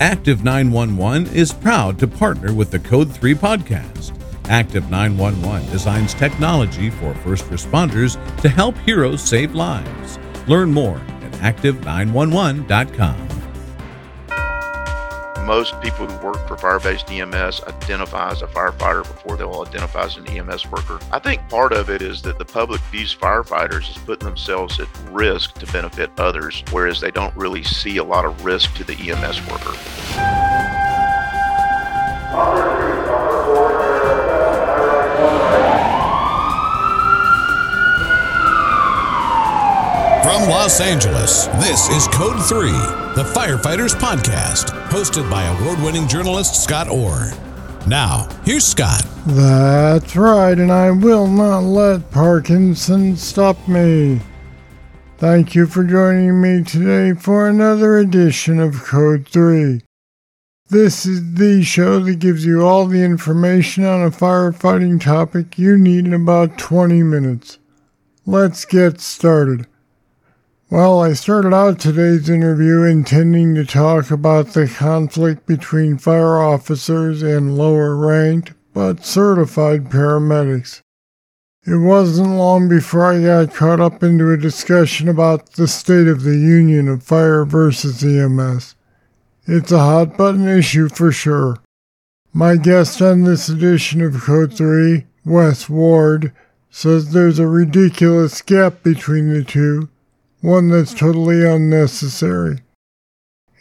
Active 911 is proud to partner with the Code 3 podcast. Active 911 designs technology for first responders to help heroes save lives. Learn more at active911.com most people who work for fire-based EMS identify as a firefighter before they'll identify as an EMS worker. I think part of it is that the public views firefighters as putting themselves at risk to benefit others, whereas they don't really see a lot of risk to the EMS worker. From Los Angeles, this is Code 3, the Firefighters Podcast, hosted by award winning journalist Scott Orr. Now, here's Scott. That's right, and I will not let Parkinson stop me. Thank you for joining me today for another edition of Code 3. This is the show that gives you all the information on a firefighting topic you need in about 20 minutes. Let's get started. Well, I started out today's interview intending to talk about the conflict between fire officers and lower ranked but certified paramedics. It wasn't long before I got caught up into a discussion about the state of the union of fire versus EMS. It's a hot button issue for sure. My guest on this edition of Code 3, Wes Ward, says there's a ridiculous gap between the two one that's totally unnecessary.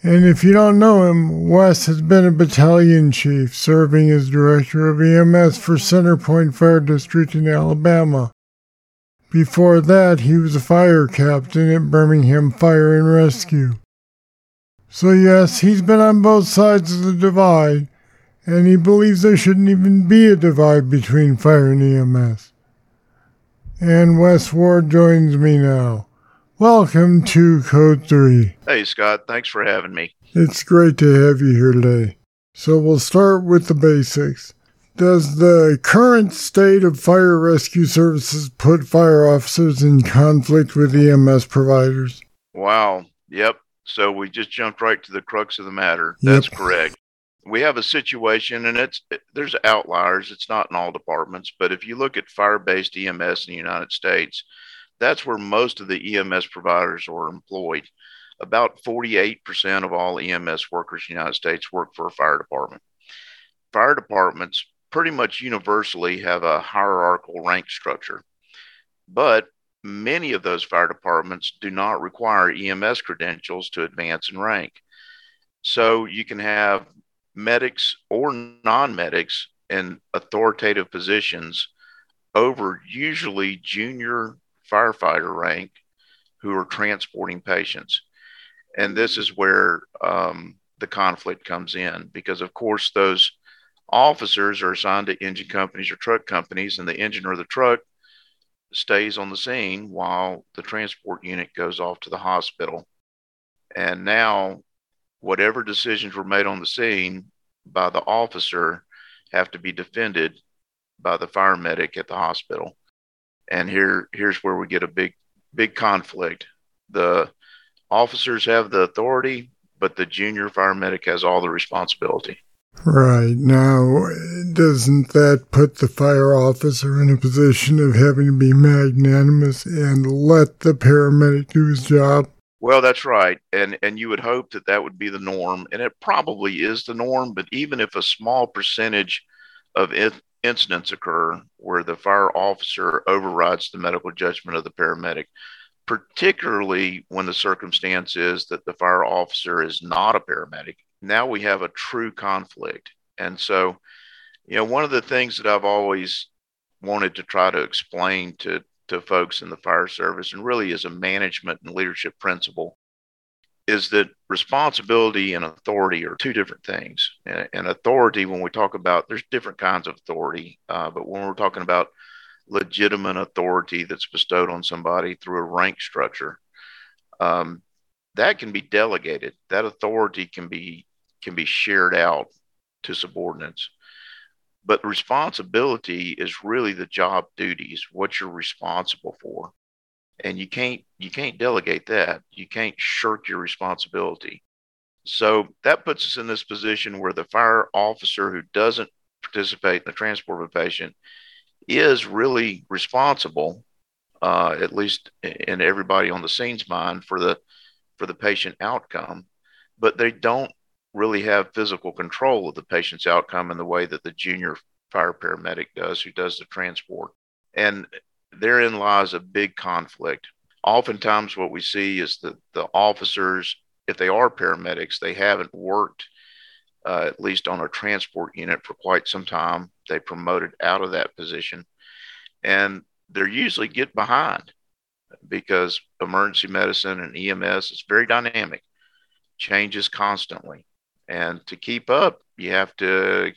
And if you don't know him, Wes has been a battalion chief, serving as director of EMS for Centerpoint Fire District in Alabama. Before that, he was a fire captain at Birmingham Fire and Rescue. So, yes, he's been on both sides of the divide, and he believes there shouldn't even be a divide between fire and EMS. And Wes Ward joins me now. Welcome to Code 3. Hey, Scott. Thanks for having me. It's great to have you here today. So, we'll start with the basics. Does the current state of fire rescue services put fire officers in conflict with EMS providers? Wow. Yep. So, we just jumped right to the crux of the matter. That's yep. correct. We have a situation, and it's there's outliers. It's not in all departments, but if you look at fire-based EMS in the United States, that's where most of the EMS providers are employed. About 48% of all EMS workers in the United States work for a fire department. Fire departments pretty much universally have a hierarchical rank structure, but many of those fire departments do not require EMS credentials to advance in rank. So you can have medics or non medics in authoritative positions over usually junior firefighter rank who are transporting patients. And this is where um, the conflict comes in because, of course, those officers are assigned to engine companies or truck companies, and the engine or the truck stays on the scene while the transport unit goes off to the hospital. And now, whatever decisions were made on the scene by the officer have to be defended by the fire medic at the hospital and here here's where we get a big big conflict. The officers have the authority but the junior fire medic has all the responsibility. Right. Now doesn't that put the fire officer in a position of having to be magnanimous and let the paramedic do his job? Well that's right. And and you would hope that that would be the norm and it probably is the norm but even if a small percentage of it, incidents occur where the fire officer overrides the medical judgment of the paramedic, particularly when the circumstance is that the fire officer is not a paramedic. Now we have a true conflict. And so, you know, one of the things that I've always wanted to try to explain to, to folks in the fire service and really is a management and leadership principle is that responsibility and authority are two different things. And, and authority, when we talk about, there's different kinds of authority, uh, but when we're talking about legitimate authority that's bestowed on somebody through a rank structure, um, that can be delegated. That authority can be can be shared out to subordinates. But responsibility is really the job duties, what you're responsible for and you can't you can't delegate that. You can't shirk your responsibility. So that puts us in this position where the fire officer who doesn't participate in the transport of a patient is really responsible, uh, at least in everybody on the scene's mind, for the for the patient outcome, but they don't really have physical control of the patient's outcome in the way that the junior fire paramedic does, who does the transport. And therein lies a big conflict. Oftentimes, what we see is that the officers, if they are paramedics, they haven't worked uh, at least on a transport unit for quite some time. They promoted out of that position, and they're usually get behind because emergency medicine and EMS is very dynamic, changes constantly, and to keep up, you have to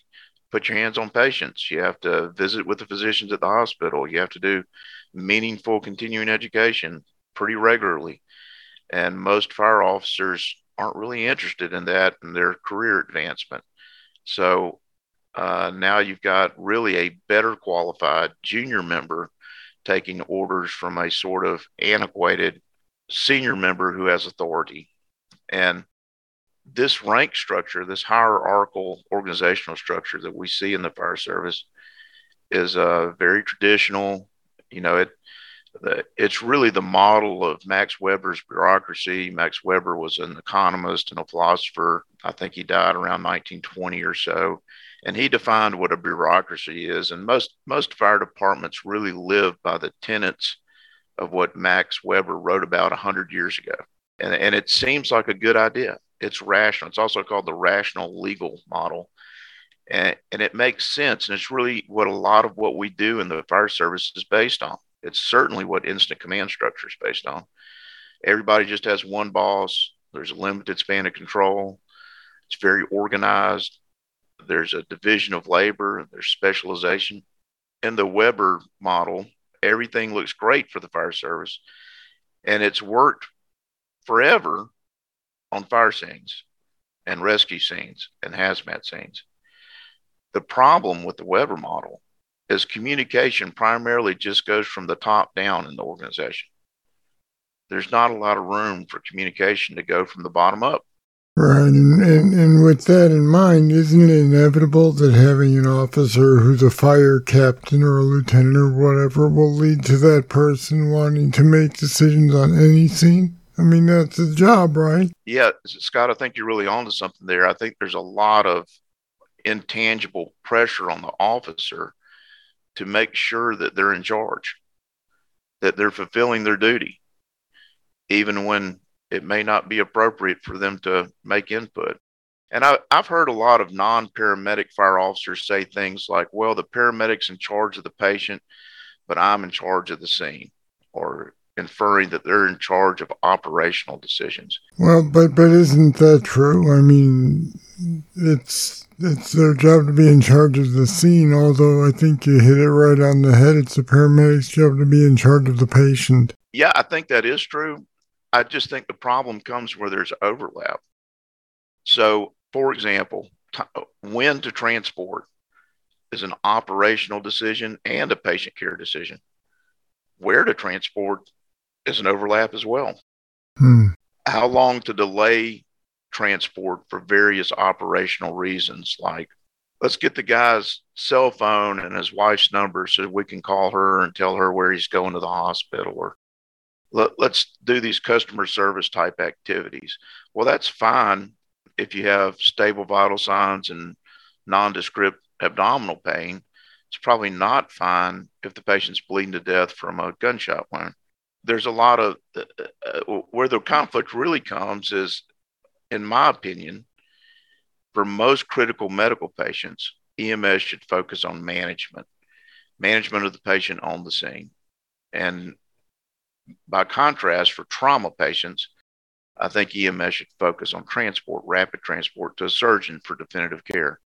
put your hands on patients. You have to visit with the physicians at the hospital. You have to do meaningful continuing education pretty regularly. And most fire officers aren't really interested in that and their career advancement. So uh, now you've got really a better qualified junior member taking orders from a sort of antiquated senior member who has authority. And this rank structure, this hierarchical organizational structure that we see in the fire service is uh, very traditional. You know, it the, it's really the model of Max Weber's bureaucracy. Max Weber was an economist and a philosopher. I think he died around 1920 or so, and he defined what a bureaucracy is. And most most fire departments really live by the tenets of what Max Weber wrote about 100 years ago. And, and it seems like a good idea it's rational. It's also called the rational legal model. And, and it makes sense. And it's really what a lot of what we do in the fire service is based on. It's certainly what incident command structure is based on. Everybody just has one boss. There's a limited span of control. It's very organized. There's a division of labor. There's specialization. In the Weber model, everything looks great for the fire service, and it's worked forever on fire scenes and rescue scenes and hazmat scenes. The problem with the Weber model is communication primarily just goes from the top down in the organization. There's not a lot of room for communication to go from the bottom up. Right, and, and, and with that in mind, isn't it inevitable that having an officer who's a fire captain or a lieutenant or whatever will lead to that person wanting to make decisions on any scene? I mean, that's the job, right? Yeah, Scott, I think you're really onto something there. I think there's a lot of intangible pressure on the officer to make sure that they're in charge, that they're fulfilling their duty, even when it may not be appropriate for them to make input. And I, have heard a lot of non paramedic fire officers say things like, well, the paramedic's in charge of the patient, but I'm in charge of the scene. Or inferring that they're in charge of operational decisions. Well, but but isn't that true? I mean, it's it's their job to be in charge of the scene. Although I think you hit it right on the head. It's the paramedic's job to be in charge of the patient. Yeah, I think that is true. I just think the problem comes where there's overlap. So, for example, t- when to transport is an operational decision and a patient care decision. Where to transport is an overlap as well. Hmm. How long to delay transport for various operational reasons, like let's get the guy's cell phone and his wife's number so we can call her and tell her where he's going to the hospital, or let, us do these customer service type activities. Well, that's fine if you have stable vital signs and nondescript abdominal pain. It's probably not fine if the patient's bleeding to death from a gunshot wound there's a lot of uh, uh, where the conflict really comes is, in my opinion, for most critical medical patients, EMS should focus on management, management of the patient on the scene. And by contrast, for trauma patients, I think EMS should focus on transport, rapid transport to a surgeon for definitive care.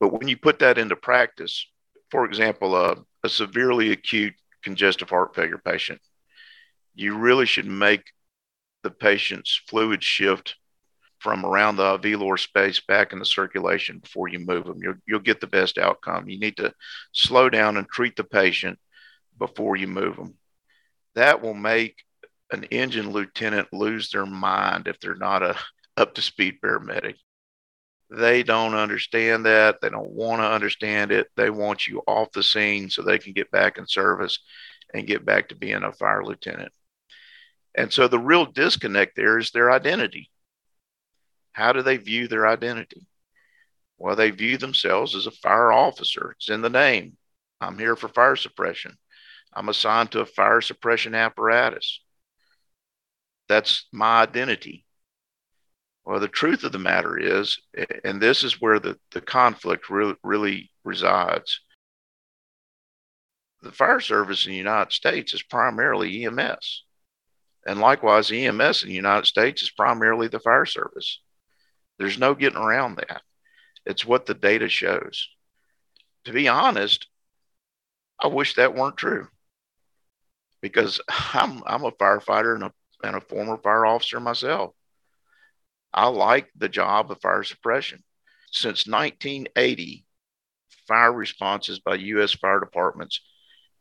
But when you put that into practice, for example, uh, a severely acute congestive heart failure patient you really should make the patient's fluid shift from around the alveolar space back in the circulation before you move them. You'll, you'll get the best outcome. You need to slow down and treat the patient before you move them. That will make an engine lieutenant lose their mind if they're not a, up to speed paramedic. They don't understand that. They don't want to understand it. They want you off the scene so they can get back in service and get back to being a fire lieutenant. And so the real disconnect there is their identity. How do they view their identity? Well, they view themselves as a fire officer. It's in the name. I'm here for fire suppression. I'm assigned to a fire suppression apparatus. That's my identity. Well, the truth of the matter is, and this is where the, the conflict really, really resides the fire service in the United States is primarily EMS. And likewise, EMS in the United States is primarily the fire service. There's no getting around that. It's what the data shows. To be honest, I wish that weren't true because I'm, I'm a firefighter and a, and a former fire officer myself. I like the job of fire suppression. Since 1980, fire responses by U.S. fire departments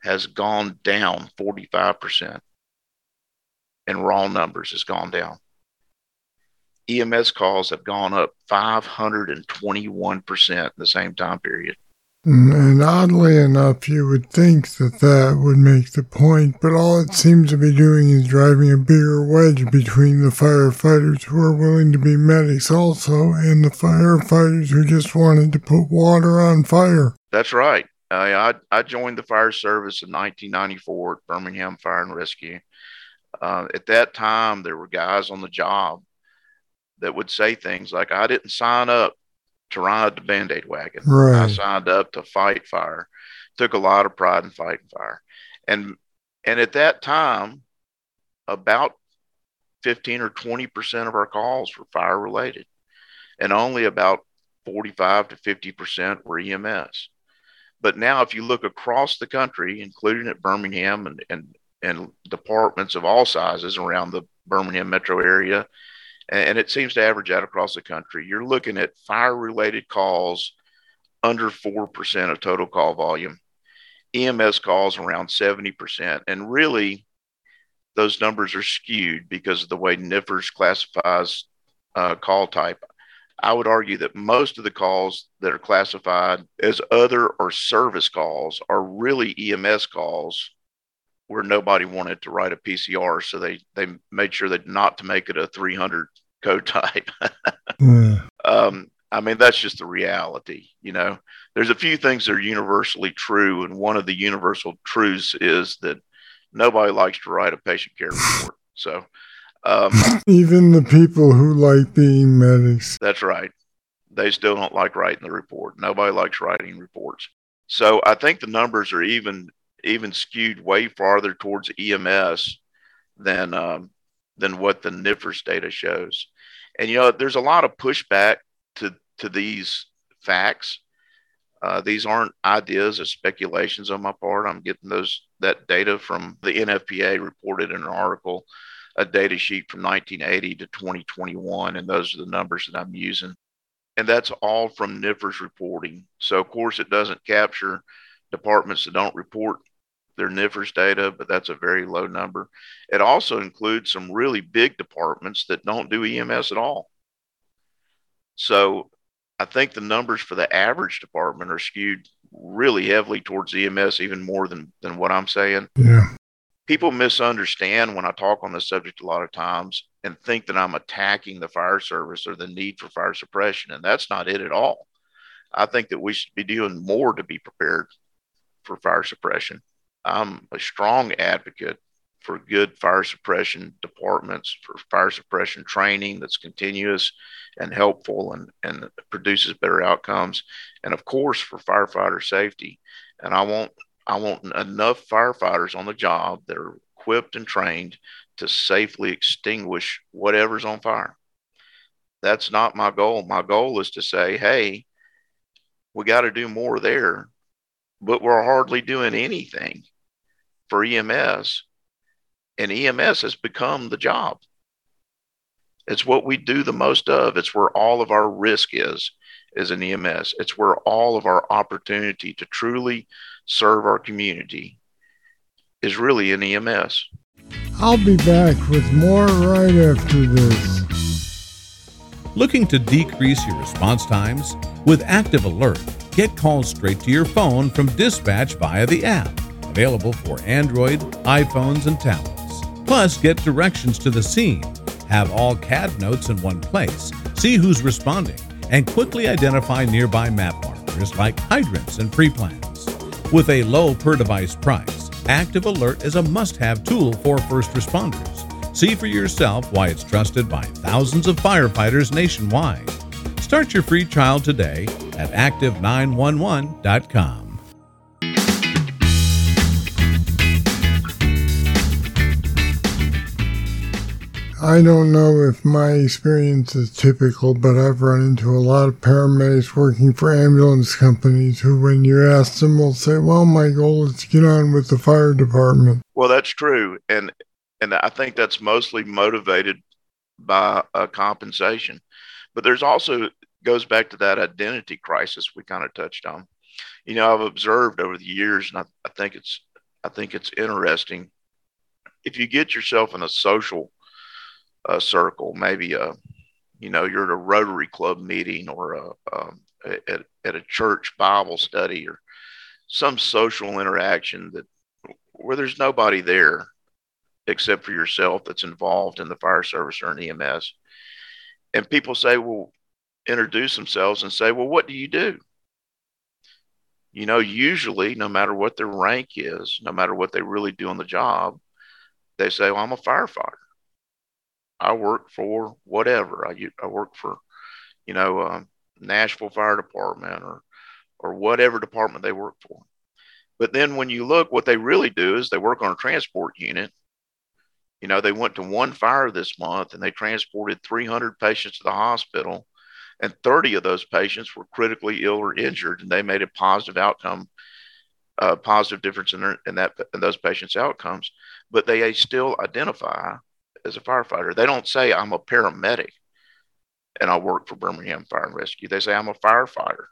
has gone down 45%. And raw numbers has gone down. EMS calls have gone up 521% in the same time period. Mm, and oddly enough, you would think that that would make the point, but all it seems to be doing is driving a bigger wedge between the firefighters who are willing to be medics also and the firefighters who just wanted to put water on fire. That's right. I, I joined the fire service in 1994 at Birmingham Fire and Rescue. Uh, at that time, there were guys on the job that would say things like, I didn't sign up to ride the band aid wagon. Right. I signed up to fight fire. Took a lot of pride in fighting fire. And and at that time, about 15 or 20% of our calls were fire related. And only about 45 to 50% were EMS. But now, if you look across the country, including at Birmingham and, and, and departments of all sizes around the Birmingham metro area, and it seems to average out across the country, you're looking at fire related calls under 4% of total call volume, EMS calls around 70%. And really, those numbers are skewed because of the way NFIRS classifies uh, call type. I would argue that most of the calls that are classified as other or service calls are really EMS calls where nobody wanted to write a PCR. So they, they made sure that not to make it a 300 code type. mm. um, I mean, that's just the reality. You know, there's a few things that are universally true. And one of the universal truths is that nobody likes to write a patient care report. So, um, Even the people who like being medics. That's right. They still don't like writing the report. Nobody likes writing reports. So I think the numbers are even even skewed way farther towards EMS than um, than what the NFIRS data shows. And you know, there's a lot of pushback to to these facts. Uh, these aren't ideas or speculations on my part. I'm getting those that data from the NFPA reported in an article a data sheet from 1980 to 2021, and those are the numbers that I'm using. And that's all from NFIRS reporting. So, of course, it doesn't capture departments that don't report their NFIRS data, but that's a very low number. It also includes some really big departments that don't do EMS at all. So, I think the numbers for the average department are skewed really heavily towards EMS, even more than than what I'm saying. Yeah people misunderstand when I talk on this subject a lot of times and think that I'm attacking the fire service or the need for fire suppression. And that's not it at all. I think that we should be doing more to be prepared for fire suppression. I'm a strong advocate for good fire suppression departments, for fire suppression training that's continuous and helpful and, and produces better outcomes. And of course, for firefighter safety. And I want I want enough firefighters on the job that are equipped and trained to safely extinguish whatever's on fire. That's not my goal. My goal is to say, hey, we got to do more there, but we're hardly doing anything for EMS. And EMS has become the job. It's what we do the most of. It's where all of our risk is, is an EMS. It's where all of our opportunity to truly serve our community is really an EMS. I'll be back with more right after this. Looking to decrease your response times? With Active Alert, get calls straight to your phone from dispatch via the app, available for Android, iPhones, and tablets. Plus, get directions to the scene, have all CAD notes in one place, see who's responding, and quickly identify nearby map markers like hydrants and pre plans. With a low per device price, Active Alert is a must have tool for first responders. See for yourself why it's trusted by thousands of firefighters nationwide. Start your free trial today at active911.com. I don't know if my experience is typical, but I've run into a lot of paramedics working for ambulance companies who, when you ask them, will say, Well, my goal is to get on with the fire department. Well, that's true. And and I think that's mostly motivated by a compensation. But there's also goes back to that identity crisis we kind of touched on. You know, I've observed over the years, and I, I think it's I think it's interesting. If you get yourself in a social uh, circle, maybe a you know you're at a Rotary Club meeting or a, um, at, at a church Bible study or some social interaction that where there's nobody there except for yourself that's involved in the fire service or an EMS. And people say, well, introduce themselves and say, well, what do you do? You know, usually, no matter what their rank is, no matter what they really do on the job, they say, well, I'm a firefighter. I work for whatever. I, I work for, you know, um, Nashville Fire Department or, or whatever department they work for. But then when you look, what they really do is they work on a transport unit you know, they went to one fire this month and they transported 300 patients to the hospital, and 30 of those patients were critically ill or injured, and they made a positive outcome, uh, positive difference in, their, in that in those patients' outcomes. But they still identify as a firefighter. They don't say I'm a paramedic and I work for Birmingham Fire and Rescue. They say I'm a firefighter.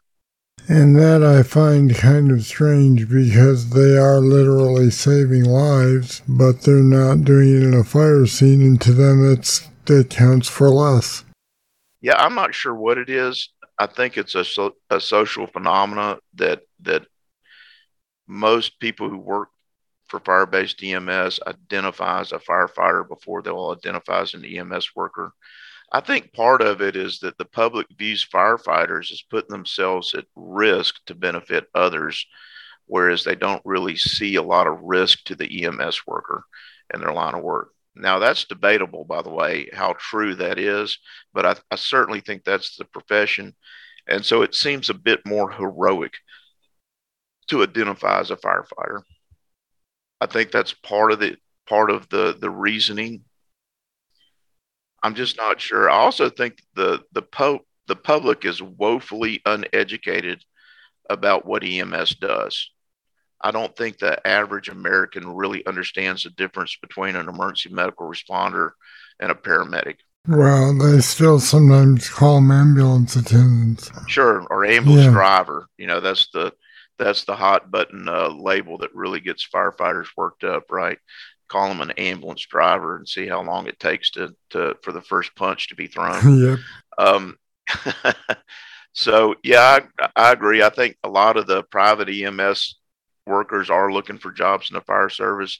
And that I find kind of strange because they are literally saving lives, but they're not doing it in a fire scene, and to them it's it counts for less. Yeah, I'm not sure what it is. I think it's a, so, a social phenomena that that most people who work for fire-based EMS identifies a firefighter before they'll identify as an EMS worker. I think part of it is that the public views firefighters as putting themselves at risk to benefit others, whereas they don't really see a lot of risk to the EMS worker in their line of work. Now, that's debatable, by the way, how true that is, but I, I certainly think that's the profession. And so it seems a bit more heroic to identify as a firefighter. I think that's part of the part of the the reasoning I'm just not sure. I also think the the po- the public is woefully uneducated about what EMS does. I don't think the average American really understands the difference between an emergency medical responder and a paramedic. Well, they still sometimes call them ambulance attendants. Sure, or ambulance yeah. driver. You know, that's the that's the hot button uh, label that really gets firefighters worked up, right? call them an ambulance driver and see how long it takes to, to for the first punch to be thrown. yep. Um, so yeah, I, I agree. I think a lot of the private EMS workers are looking for jobs in the fire service.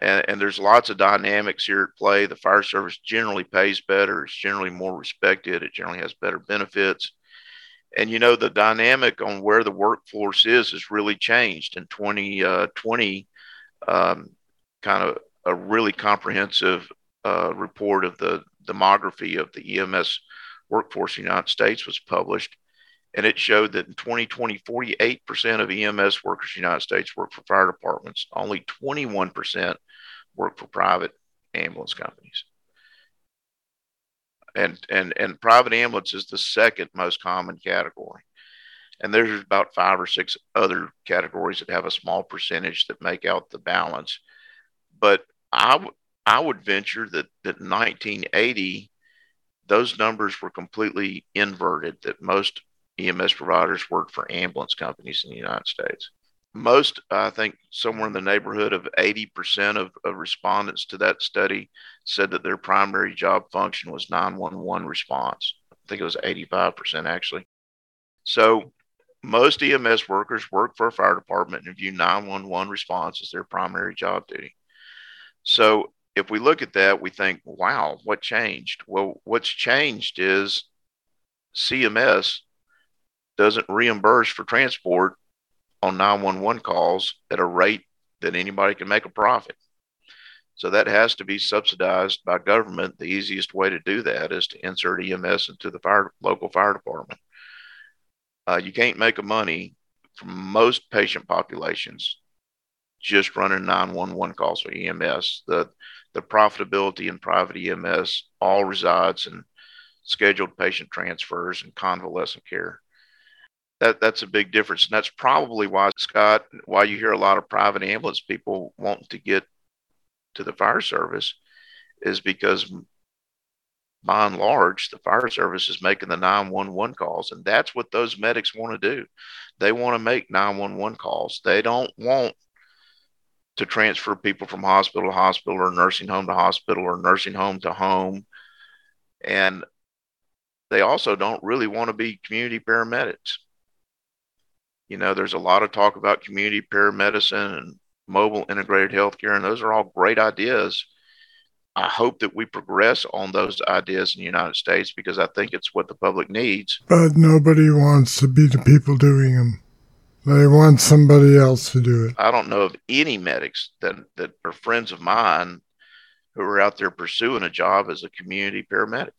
And, and, there's lots of dynamics here at play. The fire service generally pays better. It's generally more respected. It generally has better benefits. And you know the dynamic on where the workforce is has really changed. In 2020, uh, um, kind of a really comprehensive uh, report of the demography of the EMS workforce in the United States was published. And it showed that in 2020, 48% of EMS workers in the United States work for fire departments. Only 21% work for private ambulance companies. And, and, and private ambulance is the second most common category. And there's about five or six other categories that have a small percentage that make out the balance. But I, w- I would venture that, that 1980, those numbers were completely inverted, that most EMS providers worked for ambulance companies in the United States. Most, I think, somewhere in the neighborhood of 80% of, of respondents to that study said that their primary job function was 911 response. I think it was 85% actually. So most EMS workers work for a fire department and view 911 response as their primary job duty. So if we look at that, we think, wow, what changed? Well, what's changed is CMS doesn't reimburse for transport on 911 calls at a rate that anybody can make a profit. So that has to be subsidized by government. The easiest way to do that is to insert EMS into the fire local fire department. Uh, you can't make a money from most patient populations just running 911 calls for EMS. The the profitability in private EMS all resides in scheduled patient transfers and convalescent care. That that's a big difference, and that's probably why Scott, why you hear a lot of private ambulance people wanting to get to the fire service is because by and large, the fire service is making the 911 calls. And that's what those medics want to do. They want to make 911 calls. They don't want to transfer people from hospital to hospital or nursing home to hospital or nursing home to home. And they also don't really want to be community paramedics. You know, there's a lot of talk about community paramedicine and mobile integrated healthcare, and those are all great ideas. I hope that we progress on those ideas in the United States because I think it's what the public needs. But nobody wants to be the people doing them. They want somebody else to do it. I don't know of any medics that, that are friends of mine who are out there pursuing a job as a community paramedic.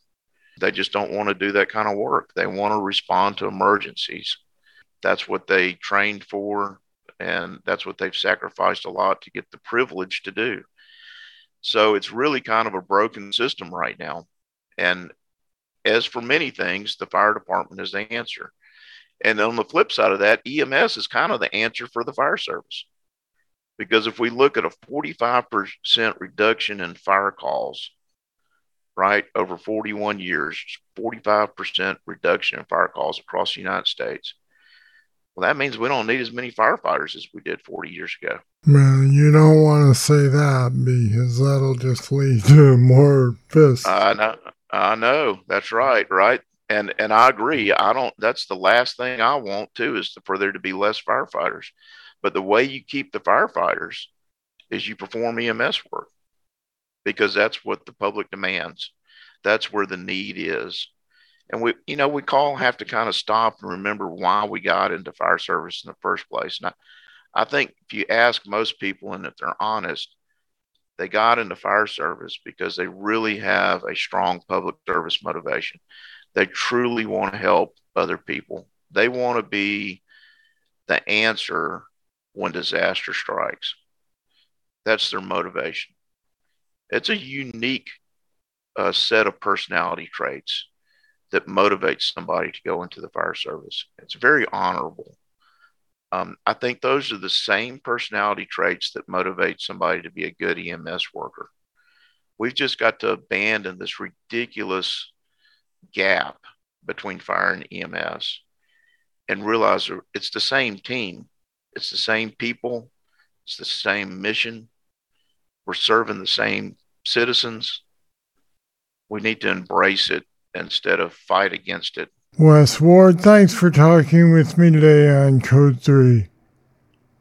They just don't want to do that kind of work. They want to respond to emergencies. That's what they trained for and that's what they've sacrificed a lot to get the privilege to do. So it's really kind of a broken system right now. And as for many things, the fire department is the answer. And on the flip side of that, EMS is kind of the answer for the fire service. Because if we look at a 45% reduction in fire calls, right, over 41 years, 45% reduction in fire calls across the United States, well, that means we don't need as many firefighters as we did 40 years ago. Man, you don't want to say that because that'll just lead to more fists. I know. I know. That's right. Right. And and I agree. I don't. That's the last thing I want too is for there to be less firefighters. But the way you keep the firefighters is you perform EMS work because that's what the public demands. That's where the need is and we you know we all have to kind of stop and remember why we got into fire service in the first place. And I, I think if you ask most people and if they're honest they got into fire service because they really have a strong public service motivation. They truly want to help other people. They want to be the answer when disaster strikes. That's their motivation. It's a unique uh, set of personality traits that motivates somebody to go into the fire service. It's very honorable. Um, I think those are the same personality traits that motivate somebody to be a good EMS worker. We've just got to abandon this ridiculous gap between fire and EMS and realize it's the same team, it's the same people, it's the same mission. We're serving the same citizens. We need to embrace it instead of fight against it. Wes Ward, thanks for talking with me today on Code 3.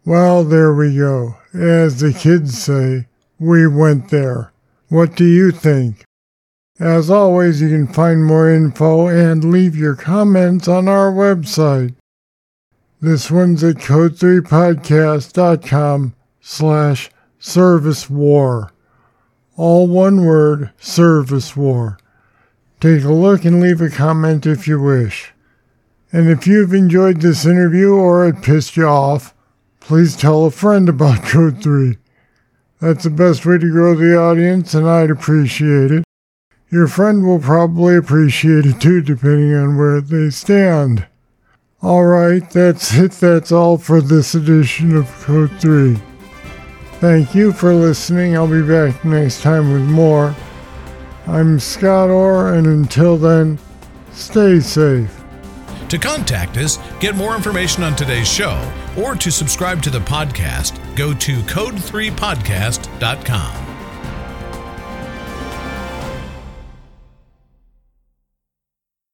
Well, there we go. As the kids say, we went there. What do you think? As always, you can find more info and leave your comments on our website. This one's at code3podcast.com slash service war. All one word, service war. Take a look and leave a comment if you wish. And if you've enjoyed this interview or it pissed you off, please tell a friend about Code 3. That's the best way to grow the audience, and I'd appreciate it. Your friend will probably appreciate it too, depending on where they stand. Alright, that's it. That's all for this edition of Code 3. Thank you for listening. I'll be back next time with more. I'm Scott Orr, and until then, stay safe. To contact us, get more information on today's show, or to subscribe to the podcast, go to code3podcast.com.